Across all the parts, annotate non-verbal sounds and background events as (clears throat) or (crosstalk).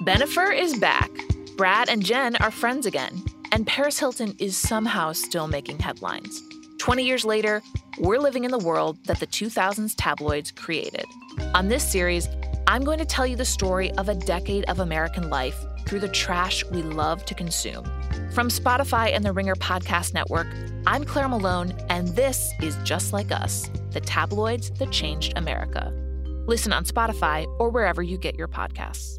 Bennifer is back. Brad and Jen are friends again. And Paris Hilton is somehow still making headlines. 20 years later, we're living in the world that the 2000s tabloids created. On this series, I'm going to tell you the story of a decade of American life through the trash we love to consume. From Spotify and the Ringer Podcast Network, I'm Claire Malone, and this is Just Like Us the tabloids that changed America. Listen on Spotify or wherever you get your podcasts.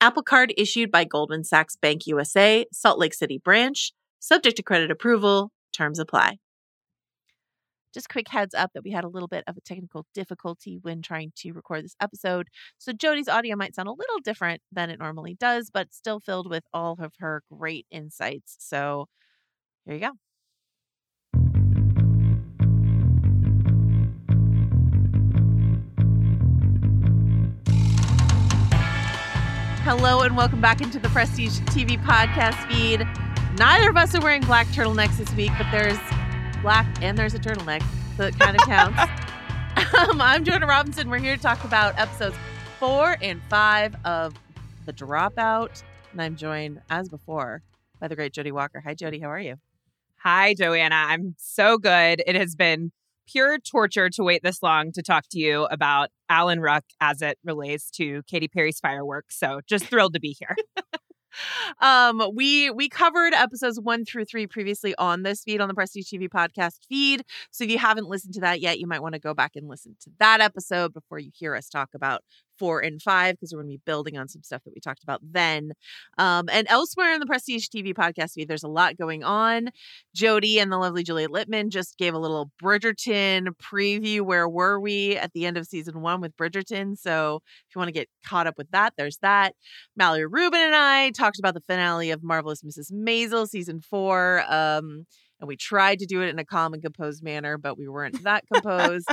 Apple Card issued by Goldman Sachs Bank USA, Salt Lake City branch, subject to credit approval, terms apply. Just quick heads up that we had a little bit of a technical difficulty when trying to record this episode. So Jodi's audio might sound a little different than it normally does, but still filled with all of her great insights. So here you go. Hello and welcome back into the Prestige TV podcast feed. Neither of us are wearing black turtlenecks this week, but there's black and there's a turtleneck, so it kind of (laughs) counts. um, I'm Joanna Robinson. We're here to talk about episodes four and five of The Dropout, and I'm joined, as before, by the great Jodi Walker. Hi, Jodi. How are you? Hi, Joanna. I'm so good. It has been pure torture to wait this long to talk to you about Alan Ruck as it relates to Katy Perry's fireworks. So just thrilled to be here. (laughs) um we we covered episodes one through three previously on this feed on the prestige tv podcast feed so if you haven't listened to that yet you might want to go back and listen to that episode before you hear us talk about four and five because we're going to be building on some stuff that we talked about then. Um, and elsewhere in the Prestige TV podcast feed, there's a lot going on. Jodi and the lovely Julia Littman just gave a little Bridgerton preview. Where were we at the end of season one with Bridgerton? So if you want to get caught up with that, there's that. Mallory Rubin and I talked about the finale of Marvelous Mrs. Maisel season four. Um, and we tried to do it in a calm and composed manner, but we weren't that (laughs) composed.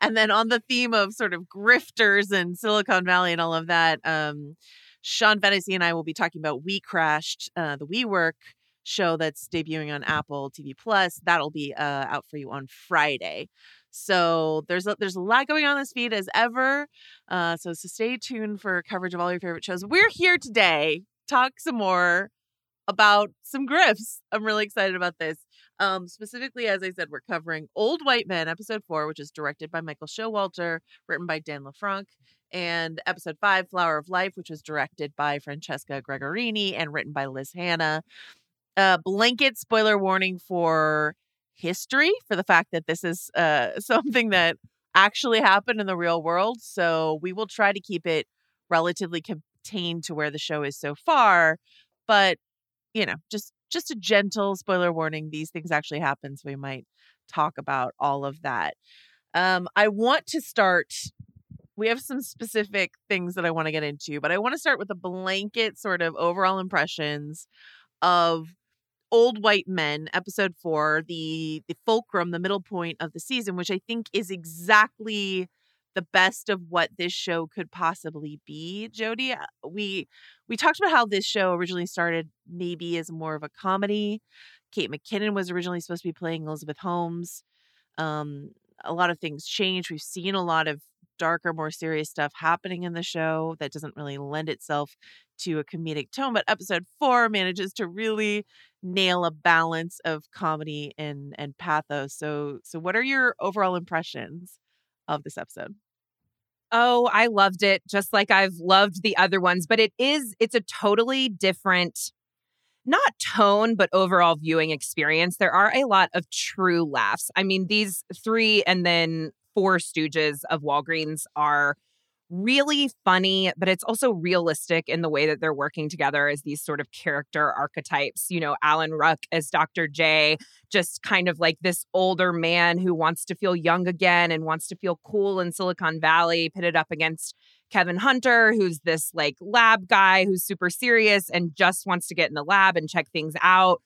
and then on the theme of sort of grifters and Silicon Valley and all of that, um, Sean Fennessy and I will be talking about We Crashed, uh, the WeWork show that's debuting on Apple TV Plus. That'll be uh, out for you on Friday. So there's a, there's a lot going on this feed as ever. Uh, so so stay tuned for coverage of all your favorite shows. We're here today talk some more about some grifts. I'm really excited about this. Um, specifically, as I said, we're covering Old White Men, episode four, which is directed by Michael Showalter, written by Dan LeFranc, and episode five, Flower of Life, which was directed by Francesca Gregorini and written by Liz Hanna. Uh, blanket spoiler warning for history for the fact that this is uh, (laughs) something that actually happened in the real world. So we will try to keep it relatively contained to where the show is so far. But, you know, just just a gentle spoiler warning. These things actually happen, so we might talk about all of that. Um, I want to start. We have some specific things that I want to get into, but I want to start with a blanket sort of overall impressions of Old White Men, episode four, the the fulcrum, the middle point of the season, which I think is exactly the best of what this show could possibly be. Jodi, uh, we we talked about how this show originally started maybe as more of a comedy. Kate McKinnon was originally supposed to be playing Elizabeth Holmes. Um, a lot of things changed. We've seen a lot of darker, more serious stuff happening in the show that doesn't really lend itself to a comedic tone. But episode four manages to really nail a balance of comedy and and pathos. So so what are your overall impressions of this episode? Oh, I loved it just like I've loved the other ones, but it is it's a totally different not tone but overall viewing experience. There are a lot of true laughs. I mean, these 3 and then 4 stooges of Walgreens are really funny, but it's also realistic in the way that they're working together as these sort of character archetypes. You know, Alan Ruck as Dr. J, just kind of like this older man who wants to feel young again and wants to feel cool in Silicon Valley, pitted up against Kevin Hunter, who's this like lab guy who's super serious and just wants to get in the lab and check things out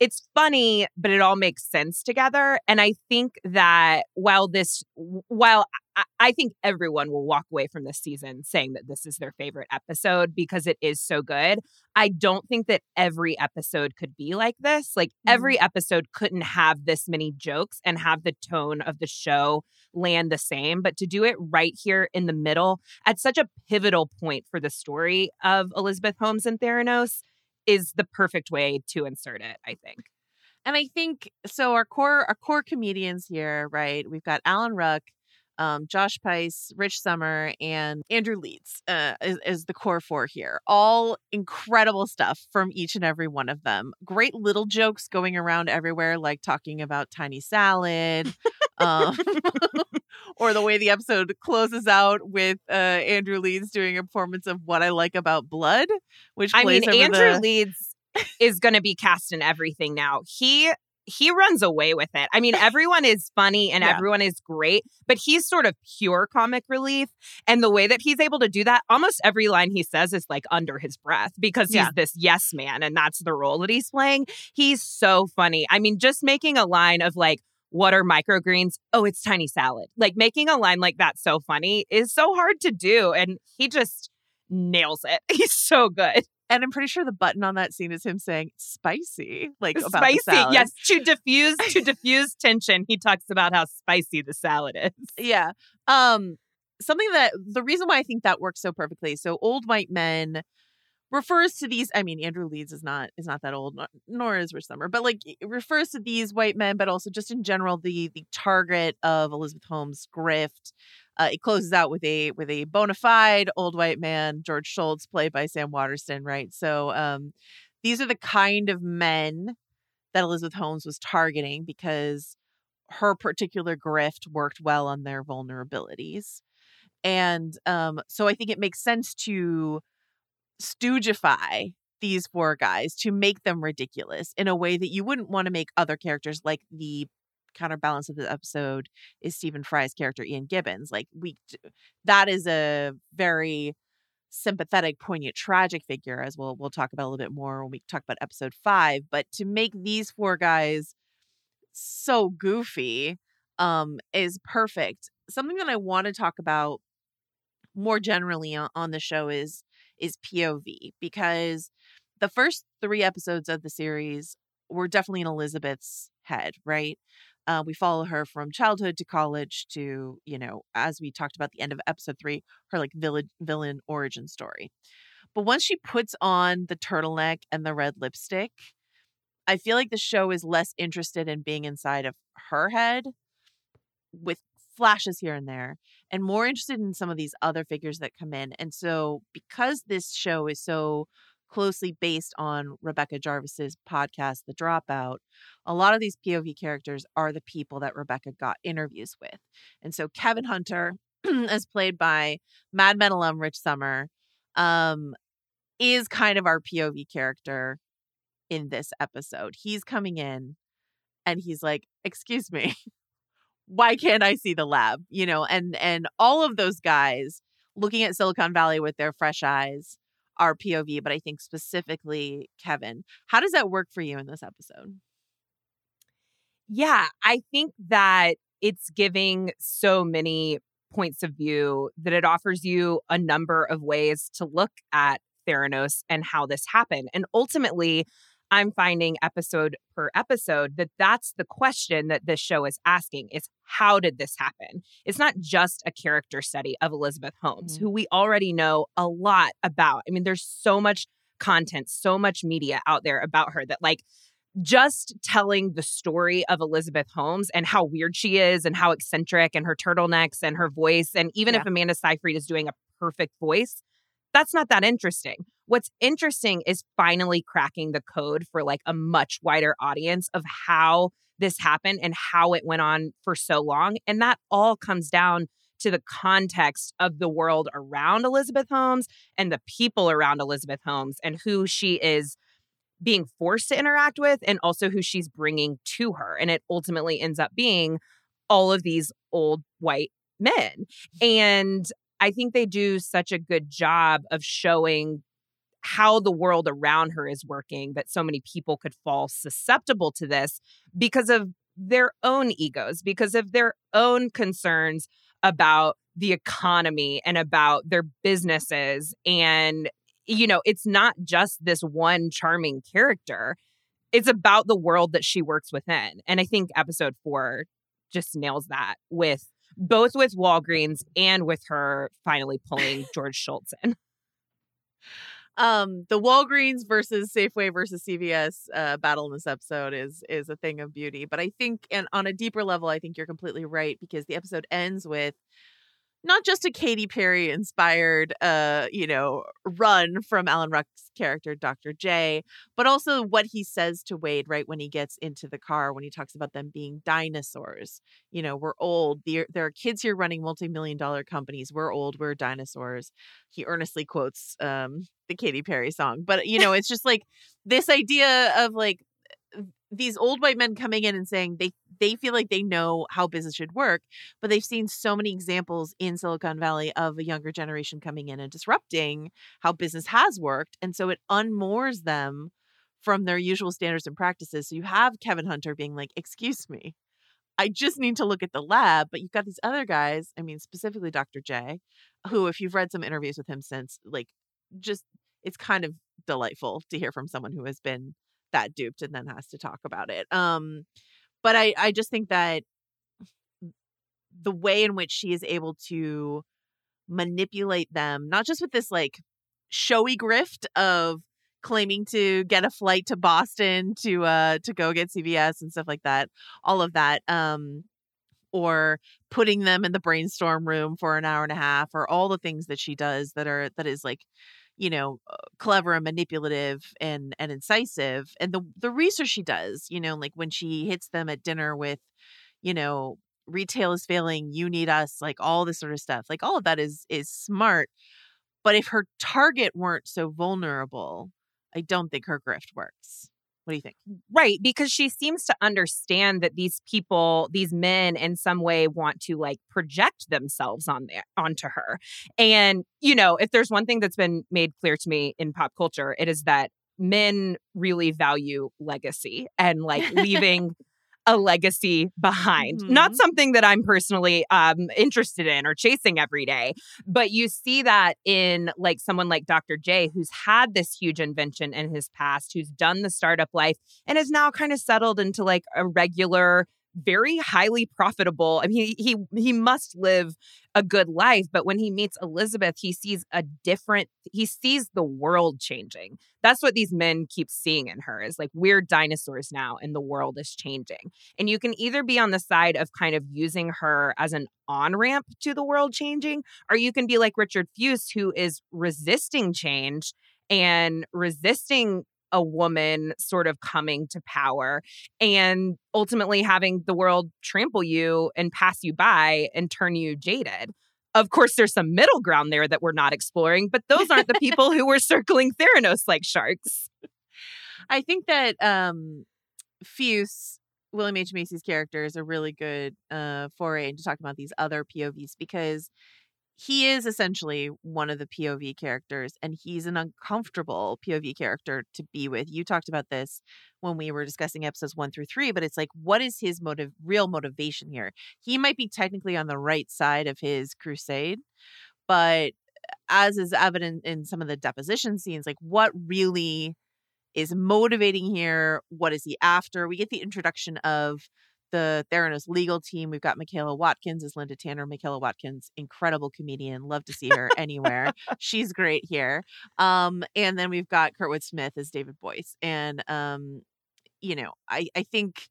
it's funny, but it all makes sense together. And I think that while this, while I, I, think everyone will walk away from this season saying that this is their favorite episode because it is so good, I don't think that every episode could be like this. Like mm-hmm. every episode couldn't have this many jokes and have the tone of the show land the same. But to do it right here in the middle at such a pivotal point for the story of Elizabeth Holmes and Theranos is the perfect way to insert it, I think. And I think so our core our core comedians here, right? We've got Alan Ruck, um, Josh Pais, Rich Sommer, and Andrew Leeds uh, is, is, the core four here. All incredible stuff from each and every one of them. Great little jokes going around everywhere, like talking about tiny salad. um, (laughs) (laughs) (laughs) or the way the episode closes out with uh, Andrew Leeds doing a performance of "What I Like About Blood," which I mean, Andrew the... Leeds is going to be cast in everything now. He he runs away with it. I mean, everyone is funny and yeah. everyone is great, but he's sort of pure comic relief. And the way that he's able to do that, almost every line he says is like under his breath because he's yeah. this yes man and that's the role that he's playing. He's so funny. I mean, just making a line of like, what are microgreens? Oh, it's tiny salad. Like making a line like that so funny is so hard to do. And he just nails it. (laughs) He's so good. And I'm pretty sure the button on that scene is him saying spicy, like spicy. Yes, to diffuse to (laughs) diffuse tension. He talks about how spicy the salad is. Yeah. Um, something that the reason why I think that works so perfectly. So old white men refers to these. I mean, Andrew Leeds is not is not that old, nor is Rich Sommer but like refers to these white men, but also just in general the the target of Elizabeth Holmes' grift uh, it closes out with a with a bona fide old white man, George Shultz, played by Sam Waterston. Right. So um, these are the kind of men that Elizabeth Holmes was targeting because her particular grift worked well on their vulnerabilities. And um, so I think it makes sense to stoogify these four guys to make them ridiculous in a way that you wouldn't want to make other characters like the counterbalance of the episode is Stephen Fry's character Ian Gibbons. Like we, that is a very sympathetic, poignant, tragic figure, as we'll we'll talk about a little bit more when we talk about episode five. But to make these four guys so goofy um, is perfect. Something that I want to talk about more generally on the show is is POV because the first three episodes of the series were definitely in Elizabeth's head, right? Uh, we follow her from childhood to college to, you know, as we talked about the end of episode three, her like villain villain origin story. But once she puts on the turtleneck and the red lipstick, I feel like the show is less interested in being inside of her head with flashes here and there and more interested in some of these other figures that come in. And so because this show is so closely based on Rebecca Jarvis's podcast, The Dropout, a lot of these POV characters are the people that Rebecca got interviews with. And so Kevin Hunter, (clears throat) as played by Mad Men alum Rich Sommer, um, is kind of our POV character in this episode. He's coming in and he's like, "Excuse me, (laughs) why can't I see the lab?" You know, and and all of those guys looking at Silicon Valley with their fresh eyes are POV, but I think specifically Kevin. How does that work for you in this episode? Yeah, I think that it's giving so many points of view that it offers you a number of ways to look at Theranos and how this happened. And ultimately, I'm finding episode per episode that that's the question that this show is asking is how did this happen? It's not just a character study of Elizabeth Holmes, mm-hmm. who we already know a lot about. I mean, there's so much content, so much media out there about her that like just telling the story of Elizabeth Holmes and how weird she is and how eccentric and her turtlenecks and her voice and even yeah. if Amanda Seyfried is doing a perfect voice, that's not that interesting. What's interesting is finally cracking the code for like a much wider audience of how this happened and how it went on for so long. And that all comes down to the context of the world around Elizabeth Holmes and the people around Elizabeth Holmes and who she is being forced to interact with and also who she's bringing to her. And it ultimately ends up being all of these old white men. And I think they do such a good job of showing how the world around her is working that so many people could fall susceptible to this because of their own egos, because of their own concerns about the economy and about their businesses. And, you know, it's not just this one charming character, it's about the world that she works within. And I think episode four just nails that with both with Walgreens and with her finally pulling (laughs) George Shultz in um the walgreens versus safeway versus cvs uh, battle in this episode is is a thing of beauty but i think and on a deeper level i think you're completely right because the episode ends with not just a Katy Perry inspired, uh, you know, run from Alan Ruck's character, Dr. J, but also what he says to Wade right when he gets into the car, when he talks about them being dinosaurs. You know, we're old. There, there are kids here running multi million dollar companies. We're old. We're dinosaurs. He earnestly quotes um, the Katy Perry song. But, you know, it's just like this idea of like these old white men coming in and saying they they feel like they know how business should work, but they've seen so many examples in Silicon Valley of a younger generation coming in and disrupting how business has worked. And so it unmoors them from their usual standards and practices. So you have Kevin Hunter being like, Excuse me, I just need to look at the lab. But you've got these other guys, I mean, specifically Dr. J, who, if you've read some interviews with him since, like, just it's kind of delightful to hear from someone who has been that duped and then has to talk about it. Um, but I I just think that the way in which she is able to manipulate them, not just with this like showy grift of claiming to get a flight to Boston to uh to go get CVS and stuff like that, all of that. Um or putting them in the brainstorm room for an hour and a half or all the things that she does that are that is like you know uh, clever and manipulative and and incisive and the the research she does you know like when she hits them at dinner with you know retail is failing you need us like all this sort of stuff like all of that is is smart but if her target weren't so vulnerable i don't think her grift works what do you think? Right, because she seems to understand that these people, these men in some way want to like project themselves on there onto her. And, you know, if there's one thing that's been made clear to me in pop culture, it is that men really value legacy and like (laughs) leaving a legacy behind. Mm-hmm. Not something that I'm personally um, interested in or chasing every day, but you see that in like someone like Dr. J, who's had this huge invention in his past, who's done the startup life and is now kind of settled into like a regular very highly profitable. I mean, he he he must live a good life, but when he meets Elizabeth, he sees a different he sees the world changing. That's what these men keep seeing in her is like we're dinosaurs now and the world is changing. And you can either be on the side of kind of using her as an on-ramp to the world changing, or you can be like Richard Fuisz who is resisting change and resisting a woman sort of coming to power and ultimately having the world trample you and pass you by and turn you jaded. Of course, there's some middle ground there that we're not exploring, but those aren't the (laughs) people who were circling Theranos like sharks. I think that um Fuisz William H. Macy's character is a really good uh, foray into talking about these other POVs because he is essentially one of the POV characters, and he's an uncomfortable POV character to be with. You talked about this when we were discussing episodes one through three, but it's like, what is his motive, real motivation here? He might be technically on the right side of his crusade, but as is evident in some of the deposition scenes, like what really is motivating here? What is he after? We get the introduction of the Theranos legal team. We've got Michaela Watkins as Linda Tanner. Michaela Watkins, incredible comedian. Love to see her anywhere. (laughs) She's great here. Um, and then we've got Kurtwood Smith as David Boies. And um, you know, I, I think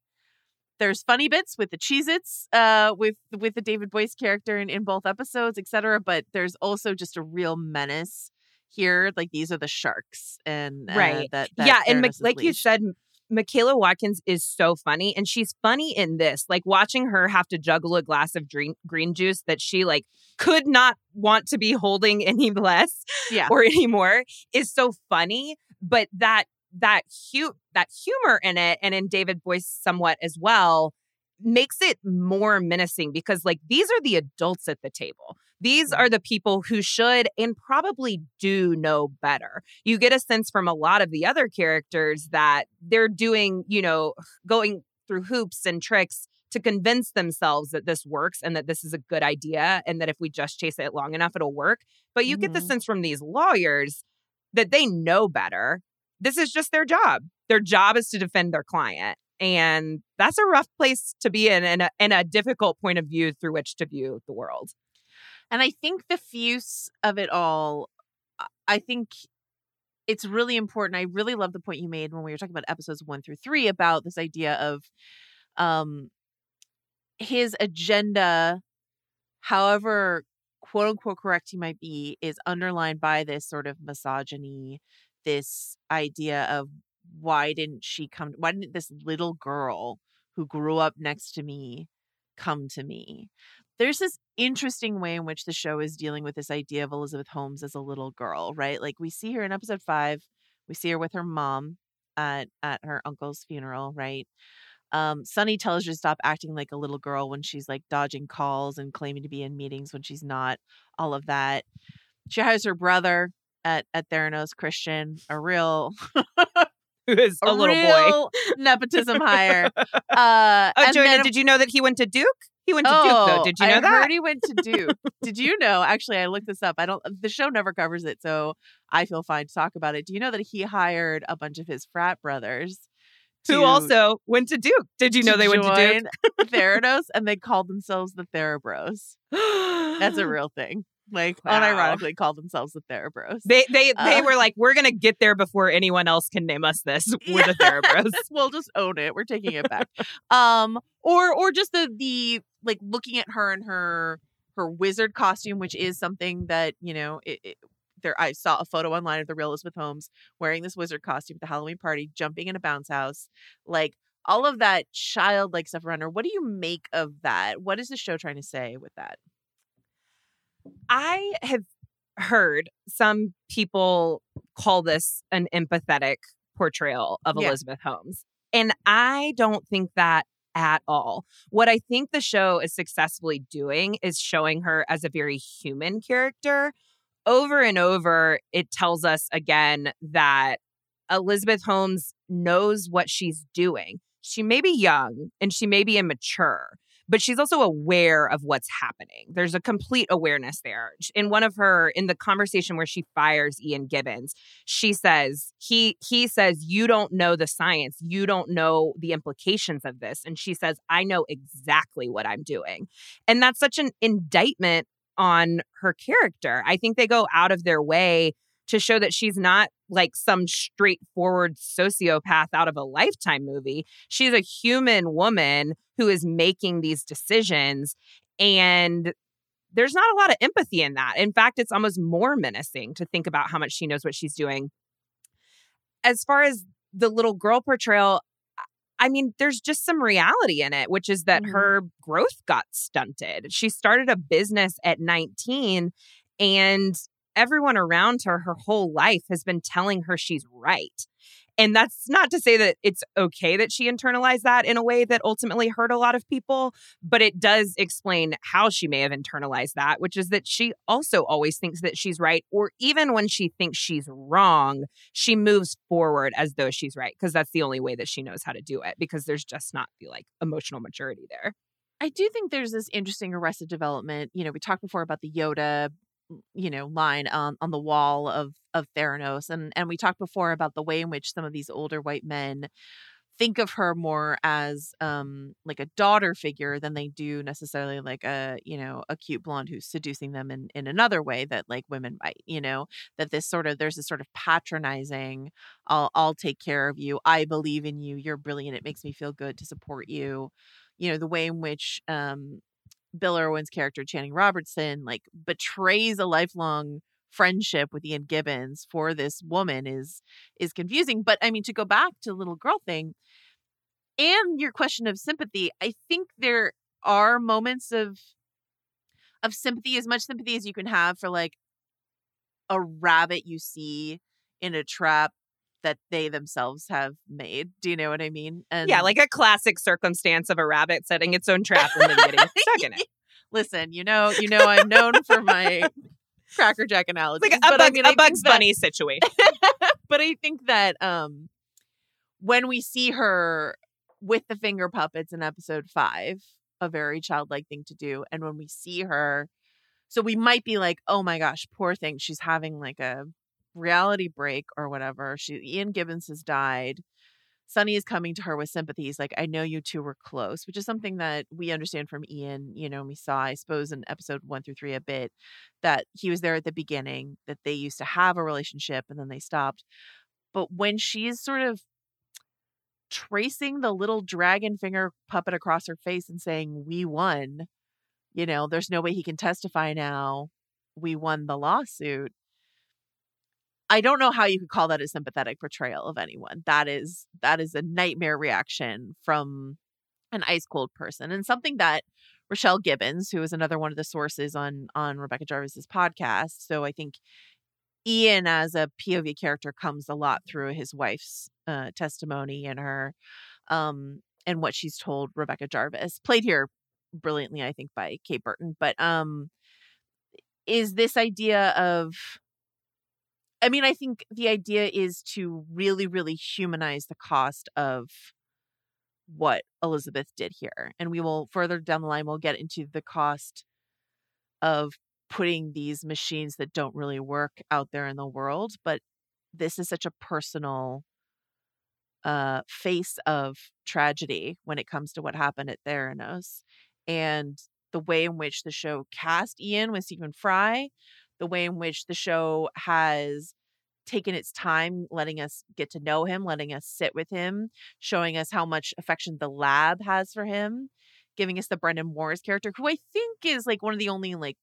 there's funny bits with the Cheez-Its, uh, with with the David Boies character in, in both episodes, etc. But there's also just a real menace here. Like these are the sharks, and uh, right, that, that yeah, and like leashed. you said, Michaela Watkins is so funny and she's funny in this. Like watching her have to juggle a glass of green, green juice that she like could not want to be holding (laughs) any less yeah. or anymore is so funny, but that that hu- that humor in it and in David Boies somewhat as well makes it more menacing because like these are the adults at the table. These are the people who should and probably do know better. You get a sense from a lot of the other characters that they're doing, you know, (sighs) going through hoops and tricks to convince themselves that this works and that this is a good idea and that if we just chase it long enough, it'll work. But you mm-hmm. get the mm-hmm. sense from these lawyers that they know better. This is just their job. Their job is to defend their client. And that's a rough place to be in and a, and a difficult point of view through which to view the world. And I think the Fuisz of it all, I think it's really important. I really love the point you made when we were talking about episodes one through three about this idea of um his agenda, however quote unquote correct he might be, is underlined by this sort of misogyny, this idea of why didn't she come? Why didn't this little girl who grew up next to me come to me? There's this interesting way in which the show is dealing with this idea of Elizabeth Holmes as a little girl, right? Like we see her in episode five, we see her with her mom at at her uncle's funeral, right? Um, Sunny tells her to stop acting like a little girl when she's like dodging calls and claiming to be in meetings when she's not. All of that. She hires her brother at at Theranos, Christian, a real (laughs) who is a, a little boy nepotism hire. Uh, (laughs) oh, Joanna, then, did you know that he went to Duke? He went to oh, Duke, though. Oh, did you know I that? I heard he went to Duke. did you know? Actually, I looked this up. I don't. The show never covers it, so I feel fine to talk about it. Do you know that he hired a bunch of his frat brothers? who also went to Duke. Did you know they went to Duke? Theranos, and they called themselves the Therabros. That's a (gasps) real thing. Like wow. unironically called themselves the Therabros. They they uh, they were like, we're gonna get there before anyone else can name us this. We're the (laughs) Therabros. we'll just own it. We're taking it back. um, or or just the the like looking at her and her her wizard costume, which is something that you know it, it, there I saw a photo online of the real Elizabeth Holmes wearing this wizard costume at the Halloween party, jumping in a bounce house, like all of that childlike stuff around her. What do you make of that? What is the show trying to say with that? I have heard some people call this an empathetic portrayal of yeah. Elizabeth Holmes. And I don't think that at all. What I think the show is successfully doing is showing her as a very human character over and over, it tells us again that Elizabeth Holmes knows what she's doing. She may be young and she may be immature, but she's also aware of what's happening. There's a complete awareness there. In one of her in the conversation where she fires Ian Gibbons, she says, he he says you don't know the science. You don't know the implications of this. And she says, "I know exactly what I'm doing." And that's such an indictment on her character. I think they go out of their way to show that she's not like some straightforward sociopath out of a lifetime movie. She's a human woman who is making these decisions. And there's not a lot of empathy in that. In fact, it's almost more menacing to think about how much she knows what she's doing. As far as the little girl portrayal, I mean, there's just some reality in it, which is that mm-hmm. her growth got stunted. She started a business at 19 and everyone around her her whole life has been telling her she's right. And that's not to say that it's okay that she internalized that in a way that ultimately hurt a lot of people, but it does explain how she may have internalized that, which is that she also always thinks that she's right. Or even when she thinks she's wrong, she moves forward as though she's right, because that's the only way that she knows how to do it, because there's just not the like emotional maturity there. I do think there's this interesting arrested development. You know, we talked before about the Yoda you know line on on the wall of of Theranos and and we talked before about the way in which some of these older white men think of her more as um like a daughter figure than they do necessarily like a you know a cute blonde who's seducing them in in another way that like women might you know? That this sort of there's this sort of patronizing I'll I'll take care of you. I believe in you. You're brilliant. It makes me feel good to support you. You know the way in which um Bill Irwin's character Channing Robertson like betrays a lifelong friendship with Ian Gibbons for this woman is is confusing. But I mean, to go back to the little girl thing and your question of sympathy, I think there are moments of of sympathy, as much sympathy as you can have for like a rabbit you see in a trap that they themselves have made. Do you know what I mean? And yeah, like a classic circumstance of a rabbit setting its own trap and then getting stuck in (laughs) it. Listen, you know, you know, I'm known for my Cracker Jack analogy. Like a, but Bugs, I mean, a Bugs that- Bunny situation. (laughs) but I think that um when we see her with the finger puppets in episode five, a very childlike thing to do, and when we see her, so we might be like, oh my gosh, poor thing, she's having like a reality break or whatever. She Ian Gibbons has died. Sunny is coming to her with sympathies, like, I know you two were close, which is something that we understand from Ian. You know, we saw, I suppose, in episode one through three a bit that he was there at the beginning, that they used to have a relationship and then they stopped. But when she's sort of tracing the little dragon finger puppet across her face and saying, We won, you know, there's no way he can testify now. We won the lawsuit. I don't know how you could call that a sympathetic portrayal of anyone. That is that is a nightmare reaction from an ice cold person and something that Rochelle Gibbons, who is another one of the sources on on Rebecca Jarvis's podcast. So I think Ian as a POV character comes a lot through his wife's uh, testimony and her um and what she's told Rebecca Jarvis, played here brilliantly, I think, by Kate Burton. But um is this idea of I mean, I think the idea is to really, really humanize the cost of what Elizabeth did here. And we will further down the line, we'll get into the cost of putting these machines that don't really work out there in the world. But this is such a personal uh, face of tragedy when it comes to what happened at Theranos. And the way in which the show cast Ian with Stephen Fry, the way in which the show has taken its time letting us get to know him, letting us sit with him, showing us how much affection the lab has for him, giving us the Brendan Morris character, who I think is like one of the only like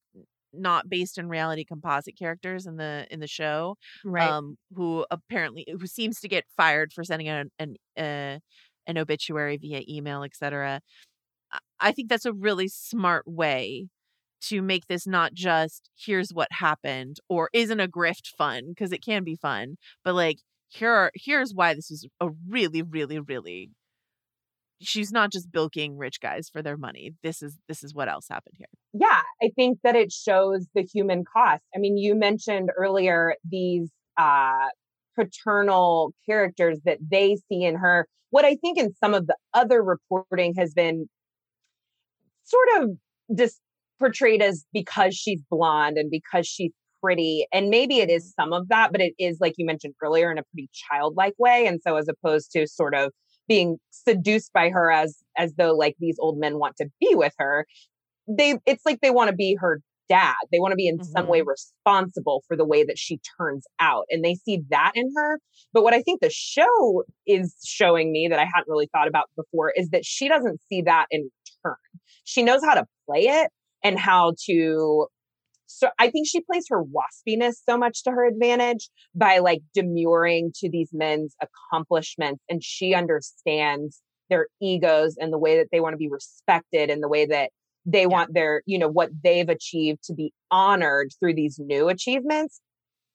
not based in reality composite characters in the in the show Right. um who apparently who seems to get fired for sending an an uh, an obituary via email etc I- i think that's a really smart way to make this not just here's what happened or isn't a grift fun because it can be fun but like here are here's why this was a really really really she's not just bilking rich guys for their money this is this is what else happened here yeah, I think that it shows the human cost. I mean, you mentioned earlier these uh, paternal characters that they see in her. What I think in some of the other reporting has been sort of just portrayed as because she's blonde and because she's pretty. And maybe it is mm-hmm. some of that, but it is, like you mentioned earlier, in a pretty childlike way. And so, as opposed to sort of being seduced by her as as though like these old men want to be with her they it's like they want to be her dad they want to be in some way mm-hmm. responsible for the way that she turns out and they see that in her but what i think the show is showing me that i hadn't really thought about before is that she doesn't see that in return she knows how to play it and how to so i think she plays her waspiness so much to her advantage by like demurring to these men's accomplishments and she understands their egos and the way that they want to be respected and the way that they want their you know what they've achieved to be honored through these new achievements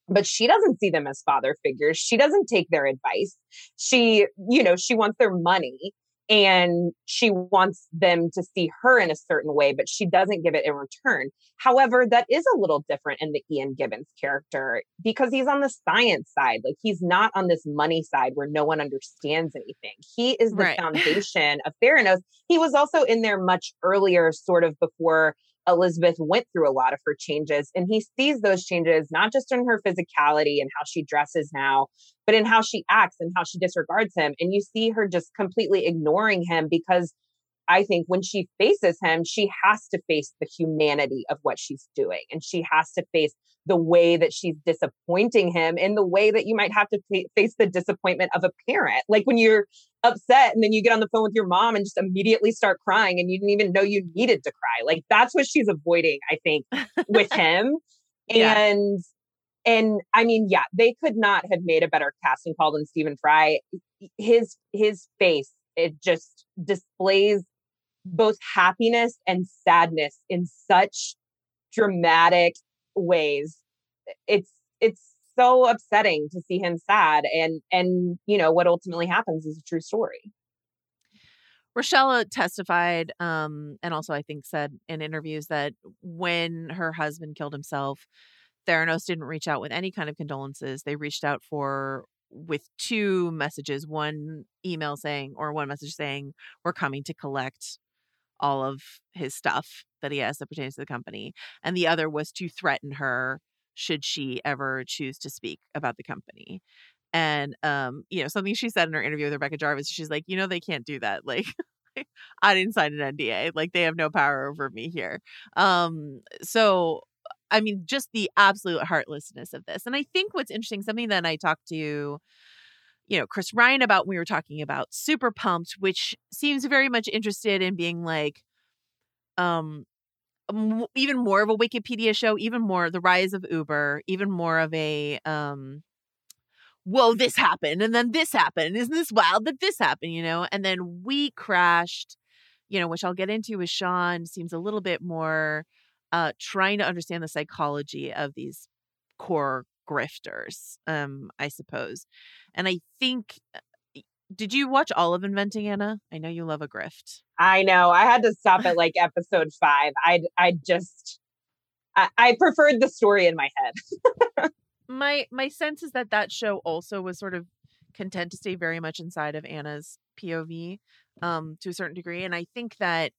but she doesn't see them as father figures. She doesn't take their advice. She you know she wants their money and she wants them to see her in a certain way but she doesn't give it in return. However that is a little different in the ian gibbons character because he's on the science side. Like he's not on this money side where no one understands anything. He is the Right. (laughs) foundation of theranos. He was also in there much earlier sort of before Elizabeth went through a lot of her changes, and he sees those changes not just in her physicality and how she dresses now, but in how she acts and how she disregards him. And you see her just completely ignoring him because I think when she faces him, she has to face the humanity of what she's doing, and she has to face the way that she's disappointing him in the way that you might have to fa- face the disappointment of a parent. Like when you're upset and then you get on the phone with your mom and just immediately start crying and you didn't even know you needed to cry. Like that's what she's avoiding, I think, with (laughs) him. Yeah. And and I mean, yeah, they could not have made a better casting call than Stephen Fry. His his face, it just displays both happiness and sadness in such dramatic ways. It's it's so upsetting to see him sad and and you know what ultimately happens is a true story. Rochelle testified, um, and also I think said in interviews that when her husband killed himself, Theranos didn't reach out with any kind of condolences. They reached out for with two messages, one email saying or one message saying, We're coming to collect all of his stuff that he has that pertains to the company. And the other was to threaten her should she ever choose to speak about the company. And um, you know, something she said in her interview with Rebecca Jarvis, she's like, you know, they can't do that. (laughs) Like I didn't sign an NDA. Like they have no power over me here. Um, so I mean, just the absolute heartlessness of this. And I think what's interesting, something that I talked to, you know, Chris Ryan about when we were talking about Super Pumped, which seems very much interested in being like, um, even more of a Wikipedia show, even more the rise of Uber, even more of a um whoa, this happened and then this happened. Isn't this wild that this happened, you know? And then we crashed, you know, which I'll get into with Sean seems a little bit more uh, trying to understand the psychology of these core grifters, um, I suppose. And I think, uh, did you watch all of Inventing Anna? I know you love a grift. I know. I had to stop at like episode five. I I just I, I preferred the story in my head. (laughs) my my sense is that that show also was sort of content to stay very much inside of Anna's POV um to a certain degree and I think that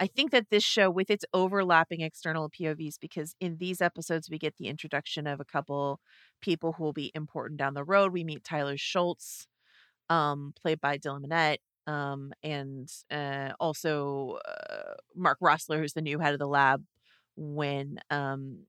I think that this show, with its overlapping external POVs, because in these episodes we get the introduction of a couple people who will be important down the road. We meet Tyler Shultz, um, played by Dylan Minnette, um, and uh, also uh, Mark Roessler, who's the new head of the lab when um,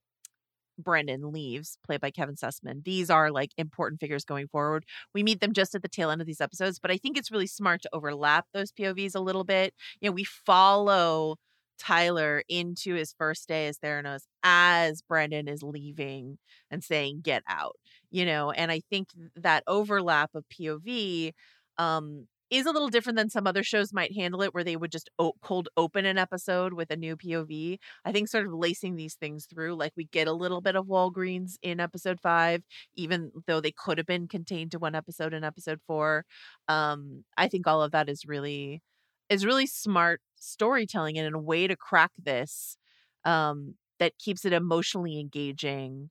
Brendan leaves, played by Kevin Sussman. These are like important figures going forward. We meet them just at the tail end of these episodes, but I think it's really smart to overlap those POVs a little bit. You know, we follow Tyler into his first day as Theranos as Brendan is leaving and saying, get out, you know, and I think that overlap of POV um is a little different than some other shows might handle it, where they would just cold open an episode with a new POV. I think sort of lacing these things through, like we get a little bit of Walgreens in episode five, even though they could have been contained to one episode in episode four. Um, I think all of that is really is really smart storytelling and a way to crack this um, that keeps it emotionally engaging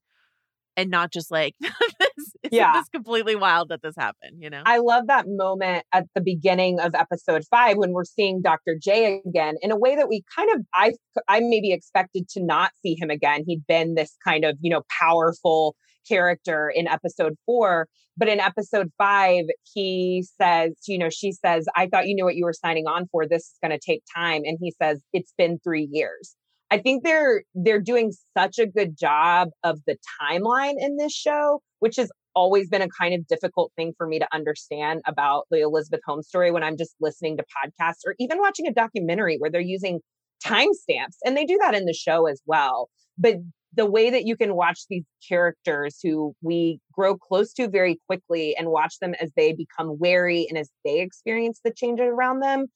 and not just like (laughs) this yeah. this completely wild that this happened you know? I love that moment at the beginning of episode five when we're seeing dr j again in a way that we kind of i i maybe expected to not see him again. He'd been this kind of you know powerful character in episode four but in episode five he says you know she says i thought you knew what you were signing on for. This is going to take time. And he says it's been three years I think they're they're doing such a good job of the timeline in this show, which has always been a kind of difficult thing for me to understand about the Elizabeth Holmes story when I'm just listening to podcasts or even watching a documentary where they're using timestamps and they do that in the show as well. But the way that you can watch these characters who we grow close to very quickly and watch them as they become wary and as they experience the changes around them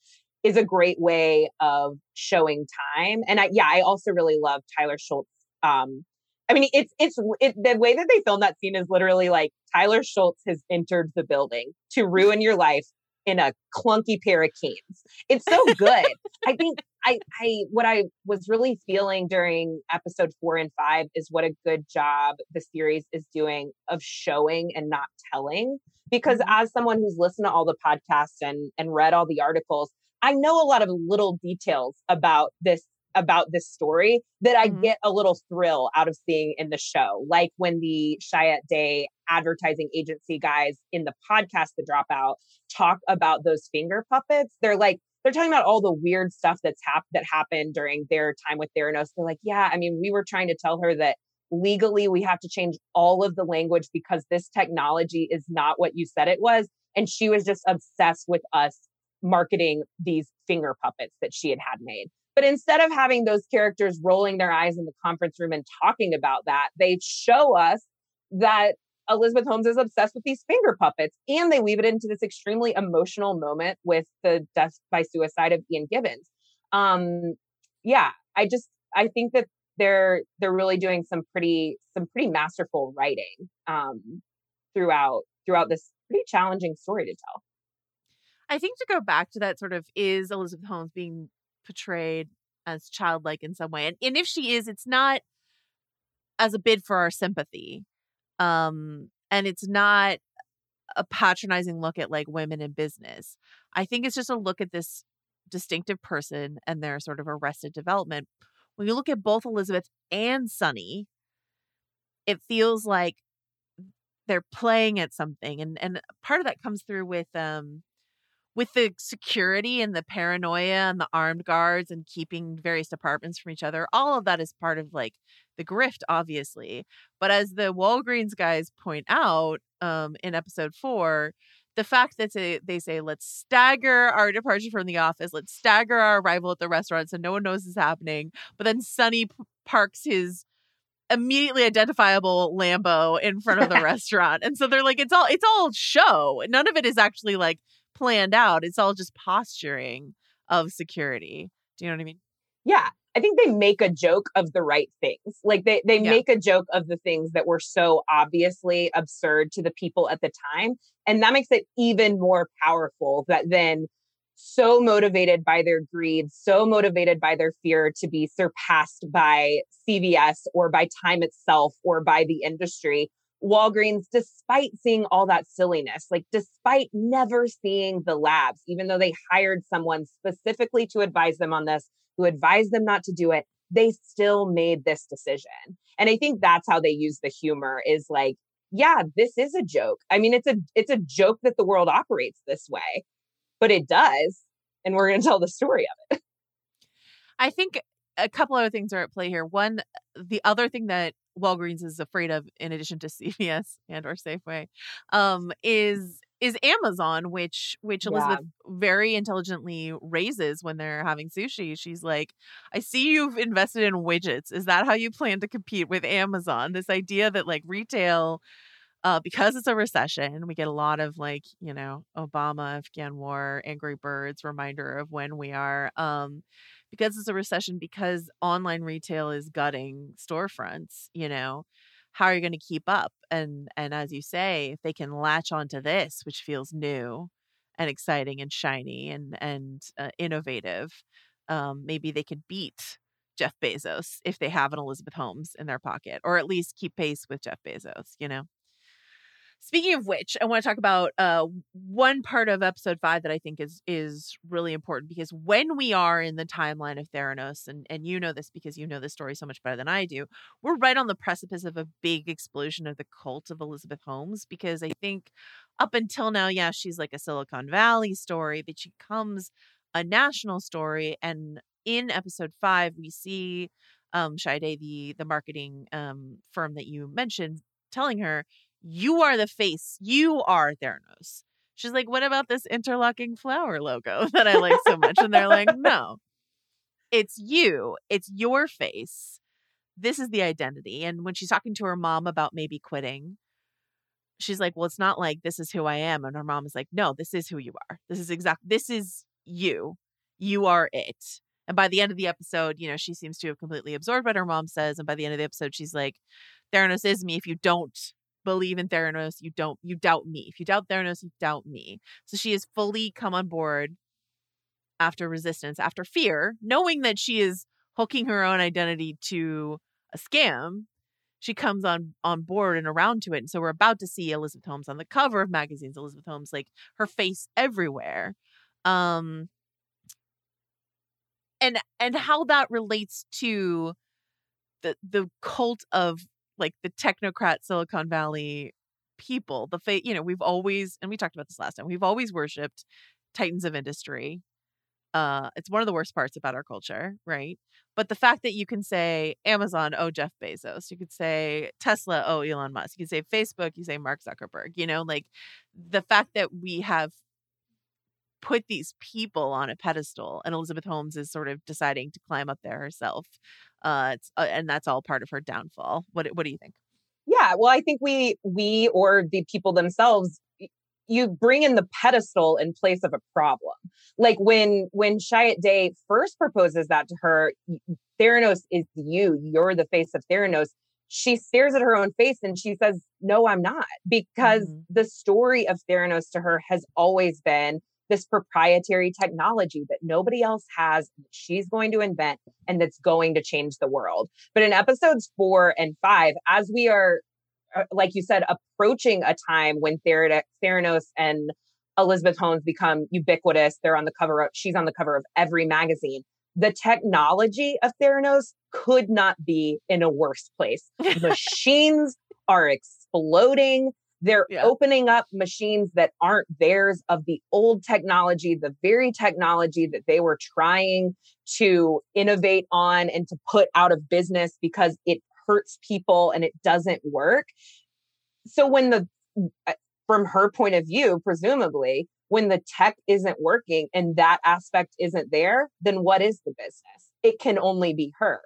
is a great way of showing time. And I, yeah, I also really love Tyler Shultz. Um, I mean, it's it's it, the way that they filmed that scene is literally like Tyler Shultz has entered the building to ruin your life in a clunky pair of Keens. It's so good. I think I I what I was really feeling during episode 4 and 5 is what a good job the series is doing of showing and not telling because mm-hmm. as someone who's listened to all the podcasts and and read all the articles, I know a lot of little details about this about this story that I mm-hmm. get a little thrill out of seeing in the show. Like when the Chiat Day advertising agency guys in the podcast The Dropout talk about those finger puppets. They're like, they're talking about all the weird stuff that's hap- that happened during their time with Theranos. They're like, yeah, I mean, we were trying to tell her that legally we have to change all of the language because this technology is not what you said it was. And she was just obsessed with us marketing these finger puppets that she had had made. But instead of having those characters rolling their eyes in the conference room and talking about that, they show us that Elizabeth Holmes is obsessed with these finger puppets and they weave it into this extremely emotional moment with the death by suicide of Ian Gibbons. Um yeah, I just I think that they're they're really doing some pretty some pretty masterful writing um throughout throughout this pretty challenging story to tell. I think to go back to that sort of is Elizabeth Holmes being portrayed as childlike in some way. And, and if she is, it's not as a bid for our sympathy. Um, and it's not a patronizing look at like women in business. I think it's just a look at this distinctive person and their sort of arrested development. When you look at both Elizabeth and Sunny, it feels like they're playing at something and and part of that comes through with um with the security and the paranoia and the armed guards and keeping various departments from each other, all of that is part of like the grift, obviously. But as the Walgreens guys point out um, in episode four, the fact that they, say, let's stagger our departure from the office, let's stagger our arrival at the restaurant so no one knows is happening. But then Sunny p- parks his immediately identifiable Lambo in front of the (laughs) restaurant. And so they're like, it's all it's all show. None of it is actually like planned out. It's all just posturing of security. Do you know what I mean? Yeah. I think they make a joke of the right things. Like they they yeah. make a joke of the things that were so obviously absurd to the people at the time. And that makes it even more powerful that then so motivated by their greed, so motivated by their fear to be surpassed by CVS or by time itself or by the industry, Walgreens, despite seeing all that silliness, like despite never seeing the labs, even though they hired someone specifically to advise them on this, who advised them not to do it, they still made this decision. And I think that's how they use the humor is like, yeah, this is a joke. I mean, it's a it's a joke that the world operates this way, but it does, and we're going to tell the story of it. I think a couple other things are at play here. One, the other thing that Walgreens is afraid of, in addition to (laughs) CVS and or Safeway, um, is is Amazon, which which Elizabeth yeah. very intelligently raises when they're having sushi. She's like, "I see you've invested in widgets. Is that how you plan to compete with Amazon?" This idea that like retail. Uh, because it's a recession, we get a lot of like, you know, Obama, Afghan war, Angry Birds reminder of when we are. Um, because it's a recession because online retail is gutting storefronts you know how are you going to keep up? And and as you say if they can latch onto this which feels new and exciting and shiny and and uh, innovative um, maybe they could beat jeff bezos if they have an elizabeth holmes in their pocket or at least keep pace with jeff bezos you know Speaking of which, I want to talk about uh, one part of episode five that I think is is really important because when we are in the timeline of Theranos, and and you know this because you know this story so much better than I do, we're right on the precipice of a big explosion of the cult of Elizabeth Holmes. Because I think up until now, yeah, she's like a Silicon Valley story, but she becomes a national story. And in episode five, we see um Chiat Day, the the marketing um firm that you mentioned, telling her you are the face. You are Theranos. She's like, what about this interlocking flower logo (laughs) that I like so much? And they're like, (laughs) no, it's you. It's your face. This is the identity. And when she's talking to her mom about maybe quitting, she's like, well, it's not like this is who I am. And her mom is like, no, this is who you are. This is exact. This is you. You are it. And by the end of the episode, you know, she seems to have completely absorbed what her mom says. And by the end of the episode, she's like, Theranos is me. If you don't believe in Theranos, you don't you doubt me. If you doubt Theranos, you doubt me. So she has fully come on board after resistance, after fear, knowing that she is hooking her own identity to a scam. She comes on on board and around to it. And so we're about to see Elizabeth Holmes on the cover of magazines, Elizabeth Holmes, like her face everywhere. Um and and how that relates to the the cult of like the technocrat Silicon Valley people. The fa- you know, we've always and we talked about this last time. We've always worshipped titans of industry. Uh, it's one of the worst parts about our culture, right? But the fact that you can say Amazon, oh Jeff Bezos, you could say Tesla, oh Elon Musk, you could say Facebook, you say Mark Zuckerberg, you know, like the fact that we have put these people on a pedestal and Elizabeth Holmes is sort of deciding to climb up there herself uh, it's, uh, and that's all part of her downfall. What what do you think? Yeah, well, I think we we or the people themselves you bring in the pedestal in place of a problem. Like when when Chiat Day first proposes that to her, Theranos is you. You're the face of Theranos. She stares at her own face and she says, "No, I'm not," because mm-hmm. the story of Theranos to her has always been this proprietary technology that nobody else has she's going to invent and that's going to change the world. But in episodes four and five as we are uh, like you said approaching a time when theranos and elizabeth holmes become ubiquitous they're on the cover of she's on the cover of every magazine the technology of theranos could not be in a worse place. (laughs) Machines are exploding they're yeah. opening up machines that aren't theirs of the old technology, the very technology that they were trying to innovate on and to put out of business because it hurts people and it doesn't work. So when the uh, from her point of view, presumably, when the tech isn't working and that aspect isn't there, then what is the business? It can only be her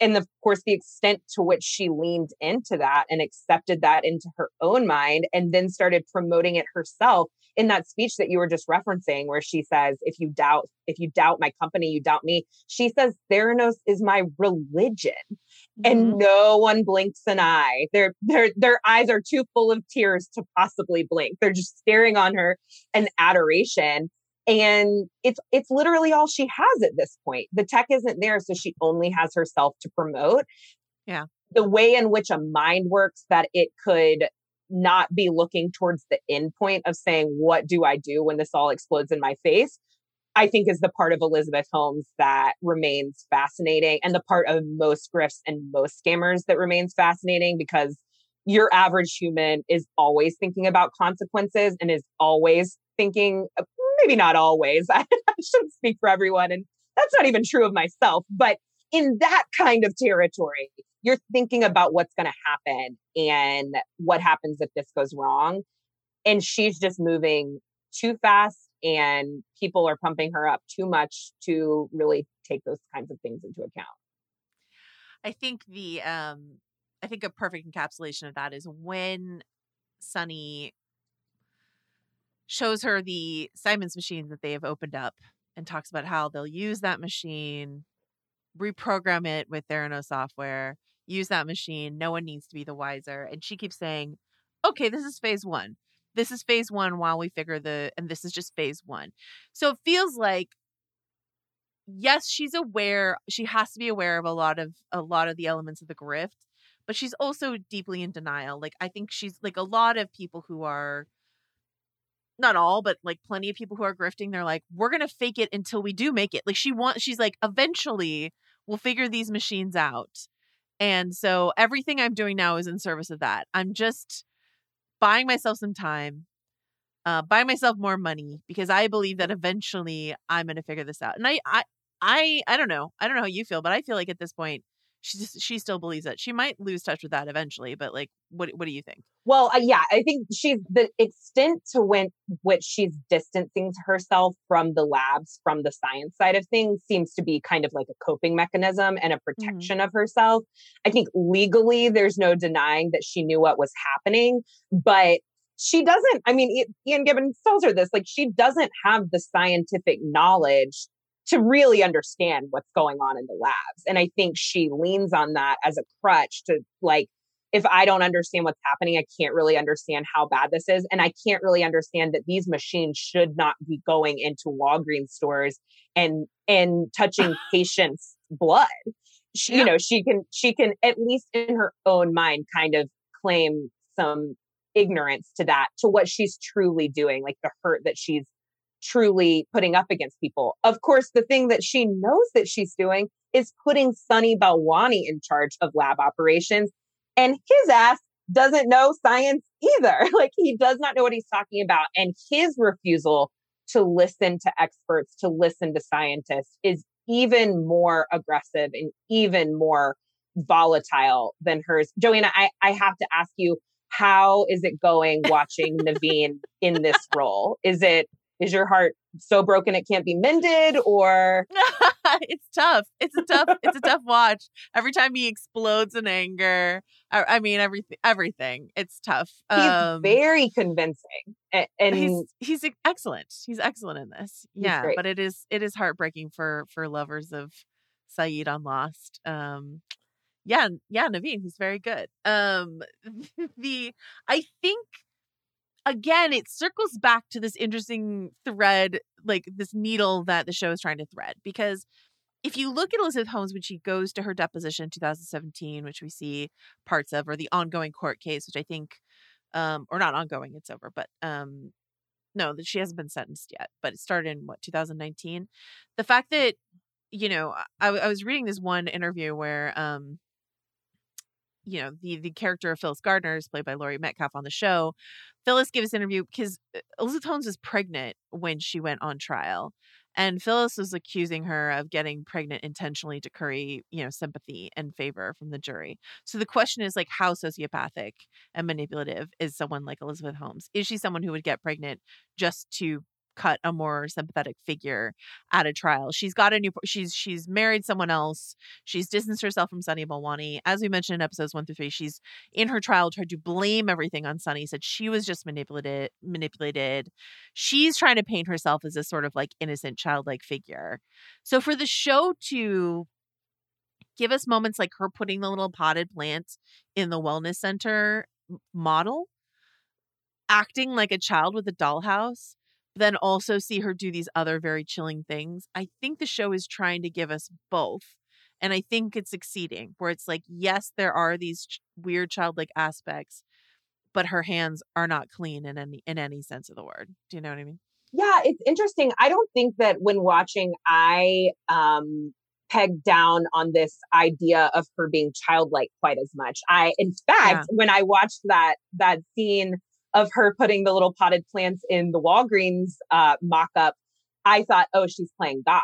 and of course the extent to which she leaned into that and accepted that into her own mind and then started promoting it herself in that speech that you were just referencing where she says if you doubt if you doubt my company you doubt me she says theranos is my religion mm-hmm. and no one blinks an eye their their their eyes are too full of tears to possibly blink they're just staring on her in adoration and it's it's literally all she has at this point. The tech isn't there so she only has herself to promote. Yeah. The way in which a mind works that it could not be looking towards the end point of saying what do i do when this all explodes in my face? I think is the part of elizabeth holmes that remains fascinating and the part of most grifts and most scammers that remains fascinating because your average human is always thinking about consequences and is always thinking maybe not always. I, (laughs) I shouldn't speak for everyone. And that's not even true of myself. But in that kind of territory, you're thinking about what's going to happen and what happens if this goes wrong. And she's just moving too fast, and people are pumping her up too much to really take those kinds of things into account. I think the um I think a perfect encapsulation of that is when Sunny shows her the Siemens machine that they have opened up and talks about how they'll use that machine, reprogram it with Theranos software, use that machine. No one needs to be the wiser. And she keeps saying, okay, this is phase one. This is phase one while we figure the, and this is just phase one. So it feels like, yes, she's aware, she has to be aware of a lot of, a lot of the elements of the grift, but she's also deeply in denial. Like, I think she's like a lot of people who are, not all, but like plenty of people who are grifting, they're like, we're gonna fake it until we do make it. Like she wants, she's like, eventually we'll figure these machines out. And so everything I'm doing now is in service of that. I'm just buying myself some time, uh, buying myself more money because I believe that eventually I'm gonna figure this out. And I, I, I, I don't know. I don't know how you feel, but I feel like at this point, she just, she still believes it. She might lose touch with that eventually, but like, what what do you think? Well, uh, yeah, I think she's the extent to when which she's distancing herself from the labs, from the science side of things, seems to be kind of like a coping mechanism and a mm-hmm. protection mm-hmm. of herself. I think legally, there's no denying that she knew what was happening, but she doesn't. I mean, Ian Gibbons tells her this, like she doesn't have the scientific knowledge to really understand what's going on in the labs. And I think she leans on that as a crutch to like, if I don't understand what's happening, I can't really understand how bad this is. And I can't really understand that these machines should not be going into Walgreens stores and and touching (sighs) patients' blood. She, yeah. You know, she can she can at least in her own mind kind of claim some ignorance to that, to what she's truly doing, like the hurt that she's truly putting up against people. Of course, the thing that she knows that she's doing is putting Sunny Balwani in charge of lab operations. And his ass doesn't know science either. (laughs) Like he does not know what he's talking about. And his refusal to listen to experts, to listen to scientists is even more aggressive and even more volatile than hers. Joanna, I, I have to ask you, how is it going watching (laughs) Naveen in this role? Is it is your heart so broken it can't be mended or (laughs) it's tough. It's a tough it's a tough watch. Every time he explodes in anger i, I mean everything everything it's tough. He's um, very convincing and, and he's he's excellent. He's excellent in this. Yeah great. but it is it is heartbreaking for for lovers of Sayid on Lost. Um yeah yeah Naveen he's very good. Um (laughs) the I think again, it circles back to this interesting thread, like this needle that the show is trying to thread. Because if you look at Elizabeth Holmes when she goes to her deposition in 2017, which we see parts of, or the ongoing court case, which I think, um, or not ongoing, it's over, but um, no, that she hasn't been sentenced yet, but it started in what 2019. The fact that you know, I, I was reading this one interview where um you know the the character of Phyllis Gardner is played by Laurie Metcalf on the show. Phyllis gave this interview because uh, Elizabeth Holmes was pregnant when she went on trial, and Phyllis was accusing her of getting pregnant intentionally to curry you know sympathy and favor from the jury. So the question is like, how sociopathic and manipulative is someone like Elizabeth Holmes? Is she someone who would get pregnant just to cut a more sympathetic figure at a trial. She's got a new she's she's married someone else. She's distanced herself from Sunny Balwani. As we mentioned in episodes one through three, she's in her trial tried to blame everything on Sunny, said she was just manipulated manipulated. She's trying to paint herself as a sort of like innocent childlike figure. So for the show to give us moments like her putting the little potted plant in the wellness center model acting like a child with a dollhouse then also see her do these other very chilling things. I think the show is trying to give us both. And I think it's succeeding, where it's like, yes, there are these ch- weird childlike aspects, but her hands are not clean in any in any sense of the word. Do you know what I mean? Yeah, it's interesting. I don't think that when watching, I um pegged down on this idea of her being childlike quite as much. I, in fact, yeah. when I watched that that scene of her putting the little potted plants in the Walgreens uh, mock up, I thought, oh, she's playing God.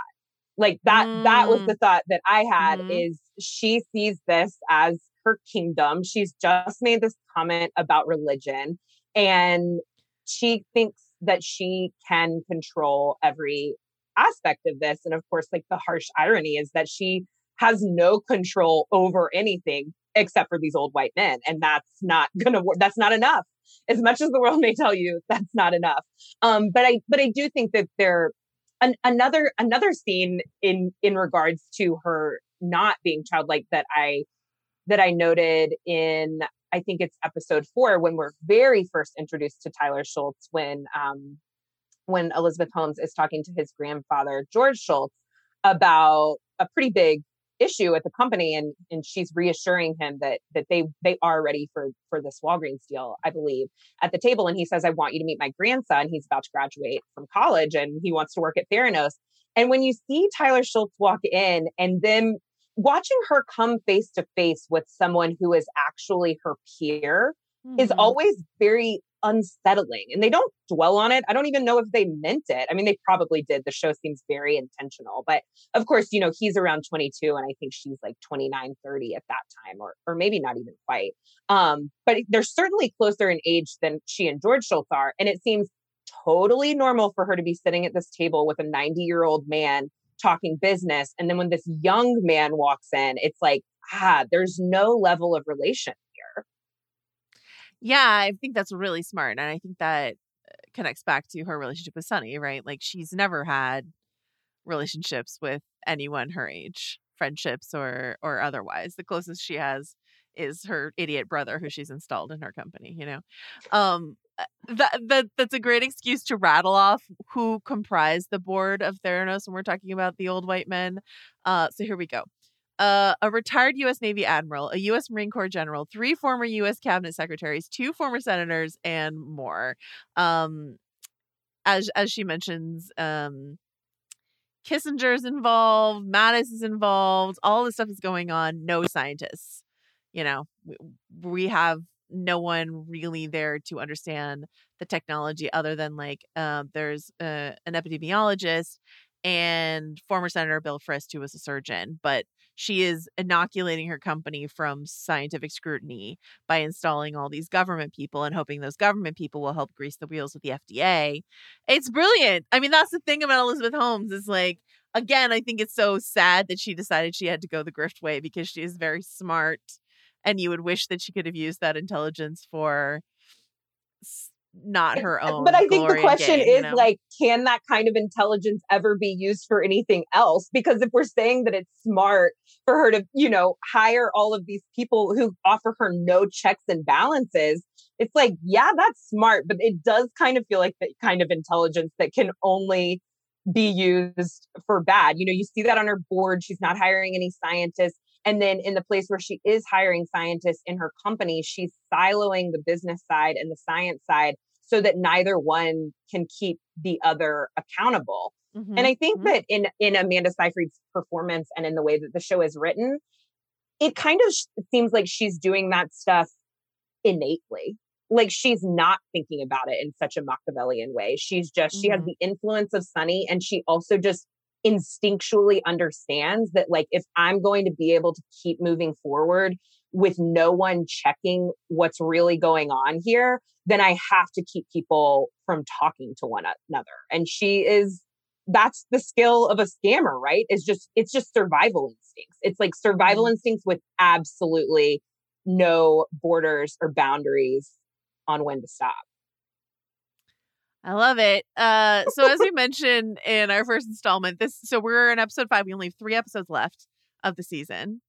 Like that, mm. that was the mm. thought that I had mm. is she sees this as her kingdom. She's just made this comment about religion and she thinks that she can control every aspect of this. And of course, like the harsh irony is that she has no control over anything except for these old white men. And that's not gonna work. That's not enough as much as the world may tell you that's not enough. Um but i but i do think that there an, another another scene in in regards to her not being childlike that i that i noted in i think it's episode four when we're very first introduced to tyler shultz when um when elizabeth holmes is talking to his grandfather george shultz about a pretty big issue at the company and and she's reassuring him that that they they are ready for for this Walgreens deal, I believe, at the table. And he says, I want you to meet my grandson. He's about to graduate from college and he wants to work at Theranos. And when you see Tyler Shultz walk in and then watching her come face to face with someone who is actually her peer mm-hmm. is always very unsettling and they don't dwell on it. I don't even know if they meant it. I mean, they probably did. The show seems very intentional, but of course, you know, he's around 22 and I think she's like 29, 30 at that time, or, or maybe not even quite. Um, but they're certainly closer in age than she and George Shultz are. And it seems totally normal for her to be sitting at this table with a 90 year old man talking business. And then when this young man walks in, it's like, ah, there's no level of relation. Yeah, I think that's really smart. And I think that uh, connects back to her relationship with Sunny, right? Like she's never had relationships with anyone her age, friendships or or otherwise. The closest she has is her idiot brother who she's installed in her company, you know. Um uh, that, that that's a great excuse to rattle off who comprised the board of Theranos when we're talking about the old white men. Uh so here we go uh, a retired U.S. Navy admiral, a U.S. Marine Corps general, three former U.S. cabinet secretaries, two former senators, and more. Um, as as she mentions, um, Kissinger's involved, Mattis is involved, all this stuff is going on. No scientists, you know, we, we have no one really there to understand the technology other than like uh, there's uh, an epidemiologist and former Senator Bill Frist, who was a surgeon, but she is inoculating her company from scientific scrutiny by installing all these government people and hoping those government people will help grease the wheels with the FDA. It's brilliant. I mean, that's the thing about Elizabeth Holmes is like, again, I think it's so sad that she decided she had to go the grift way because she is very smart and you would wish that she could have used that intelligence for not her own. But I think the question gain, is you know? like, can that kind of intelligence ever be used for anything else? Because if we're saying that it's smart for her to, you know, hire all of these people who offer her no checks and balances, it's like, yeah, that's smart, but it does kind of feel like the kind of intelligence that can only be used for bad. You know, you see that on her board. She's not hiring any scientists. And then in the place where she is hiring scientists in her company, she's siloing the business side and the science side so that neither one can keep the other accountable. Mhm, And I think mhm. that in in Amanda Seyfried's performance and in the way that the show is written, it kind of sh- seems like she's doing that stuff innately. Like she's not thinking about it in such a Machiavellian way. She's just she has Mhm. the influence of Sunny, and she also just instinctually understands that like if I'm going to be able to keep moving forward with no one checking what's really going on here, then I have to keep people from talking to one another. And she is that's the skill of a scammer, right? Is just it's just survival instincts. It's like survival mm-hmm. instincts with absolutely no borders or boundaries on when to stop. I love it. Uh, so as (laughs) we mentioned in our first installment, this so we're in episode five. We only have three episodes left of the season.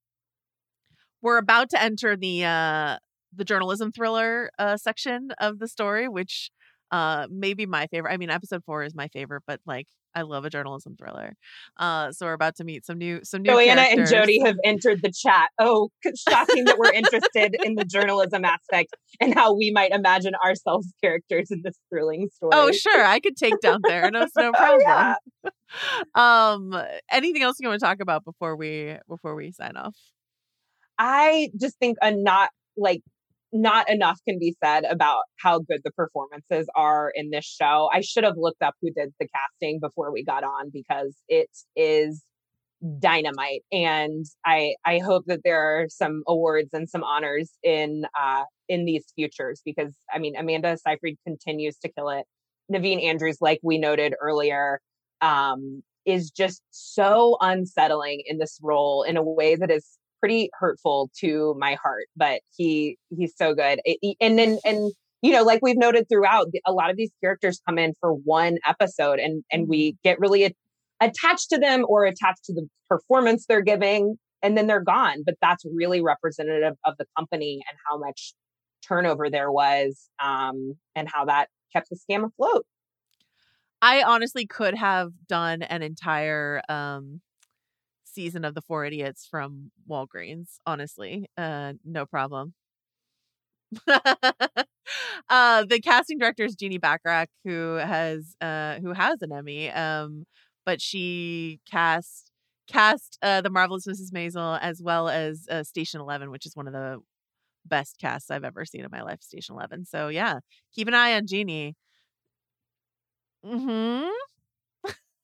We're about to enter the uh, the journalism thriller uh, section of the story, which uh, may be my favorite. I mean, episode four is my favorite, but like I love a journalism thriller. Uh, so we're about to meet some new some new. Joanna and. Jodi have entered the chat. Oh, shocking that we're interested in the journalism aspect and how we might imagine ourselves characters in this thrilling story. Oh, sure. I could take down there. No, it's no (laughs) Oh, problem. yeah. Um, anything else you want to talk about before we before we sign off? I just think a not like not enough can be said about how good the performances are in this show. I should have looked up who did the casting before we got on because it is dynamite and I I hope that there are some awards and some honors in uh in these futures because I mean Amanda Seyfried continues to kill it. Naveen Andrews like we noted earlier um is just so unsettling in this role in a way that is pretty hurtful to my heart but he he's so good. It- and then and you know like we've noted throughout a lot of these characters come in for one episode and and we get really a- attached to them or attached to the performance they're giving and then they're gone but that's really representative of the company and how much turnover there was um and how that kept the scam afloat. I honestly could have done an entire um season of the Four Idiots from Walgreens. Honestly, uh, no problem. (laughs) uh, the casting director is Jeanie Bacharach, who has uh who has an Emmy. Um, but she cast cast uh the marvelous Mrs. Maisel as well as uh, Station Eleven, which is one of the best casts I've ever seen in my life. Station Eleven. So yeah, keep an eye on Jeannie. Hmm.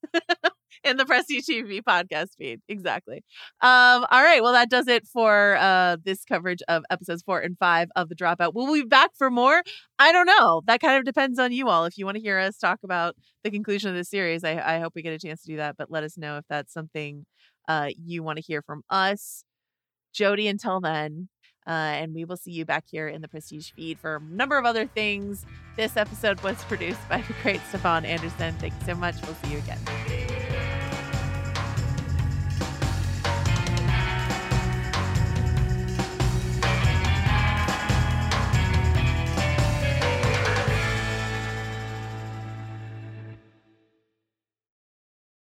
(laughs) In the Prestige TV podcast feed. Exactly. Um, all right. Well, that does it for uh this coverage of episodes four and five of the dropout. Will we be back for more? I don't know. That kind of depends on you all. If you want to hear us talk about the conclusion of the series, I, I hope we get a chance to do that. But let us know if that's something uh you want to hear from us. Jodi, until then. Uh, and we will see you back here in the Prestige feed for a number of other things. This episode was produced by the great Stefan Anderson. Thank you so much. We'll see you again.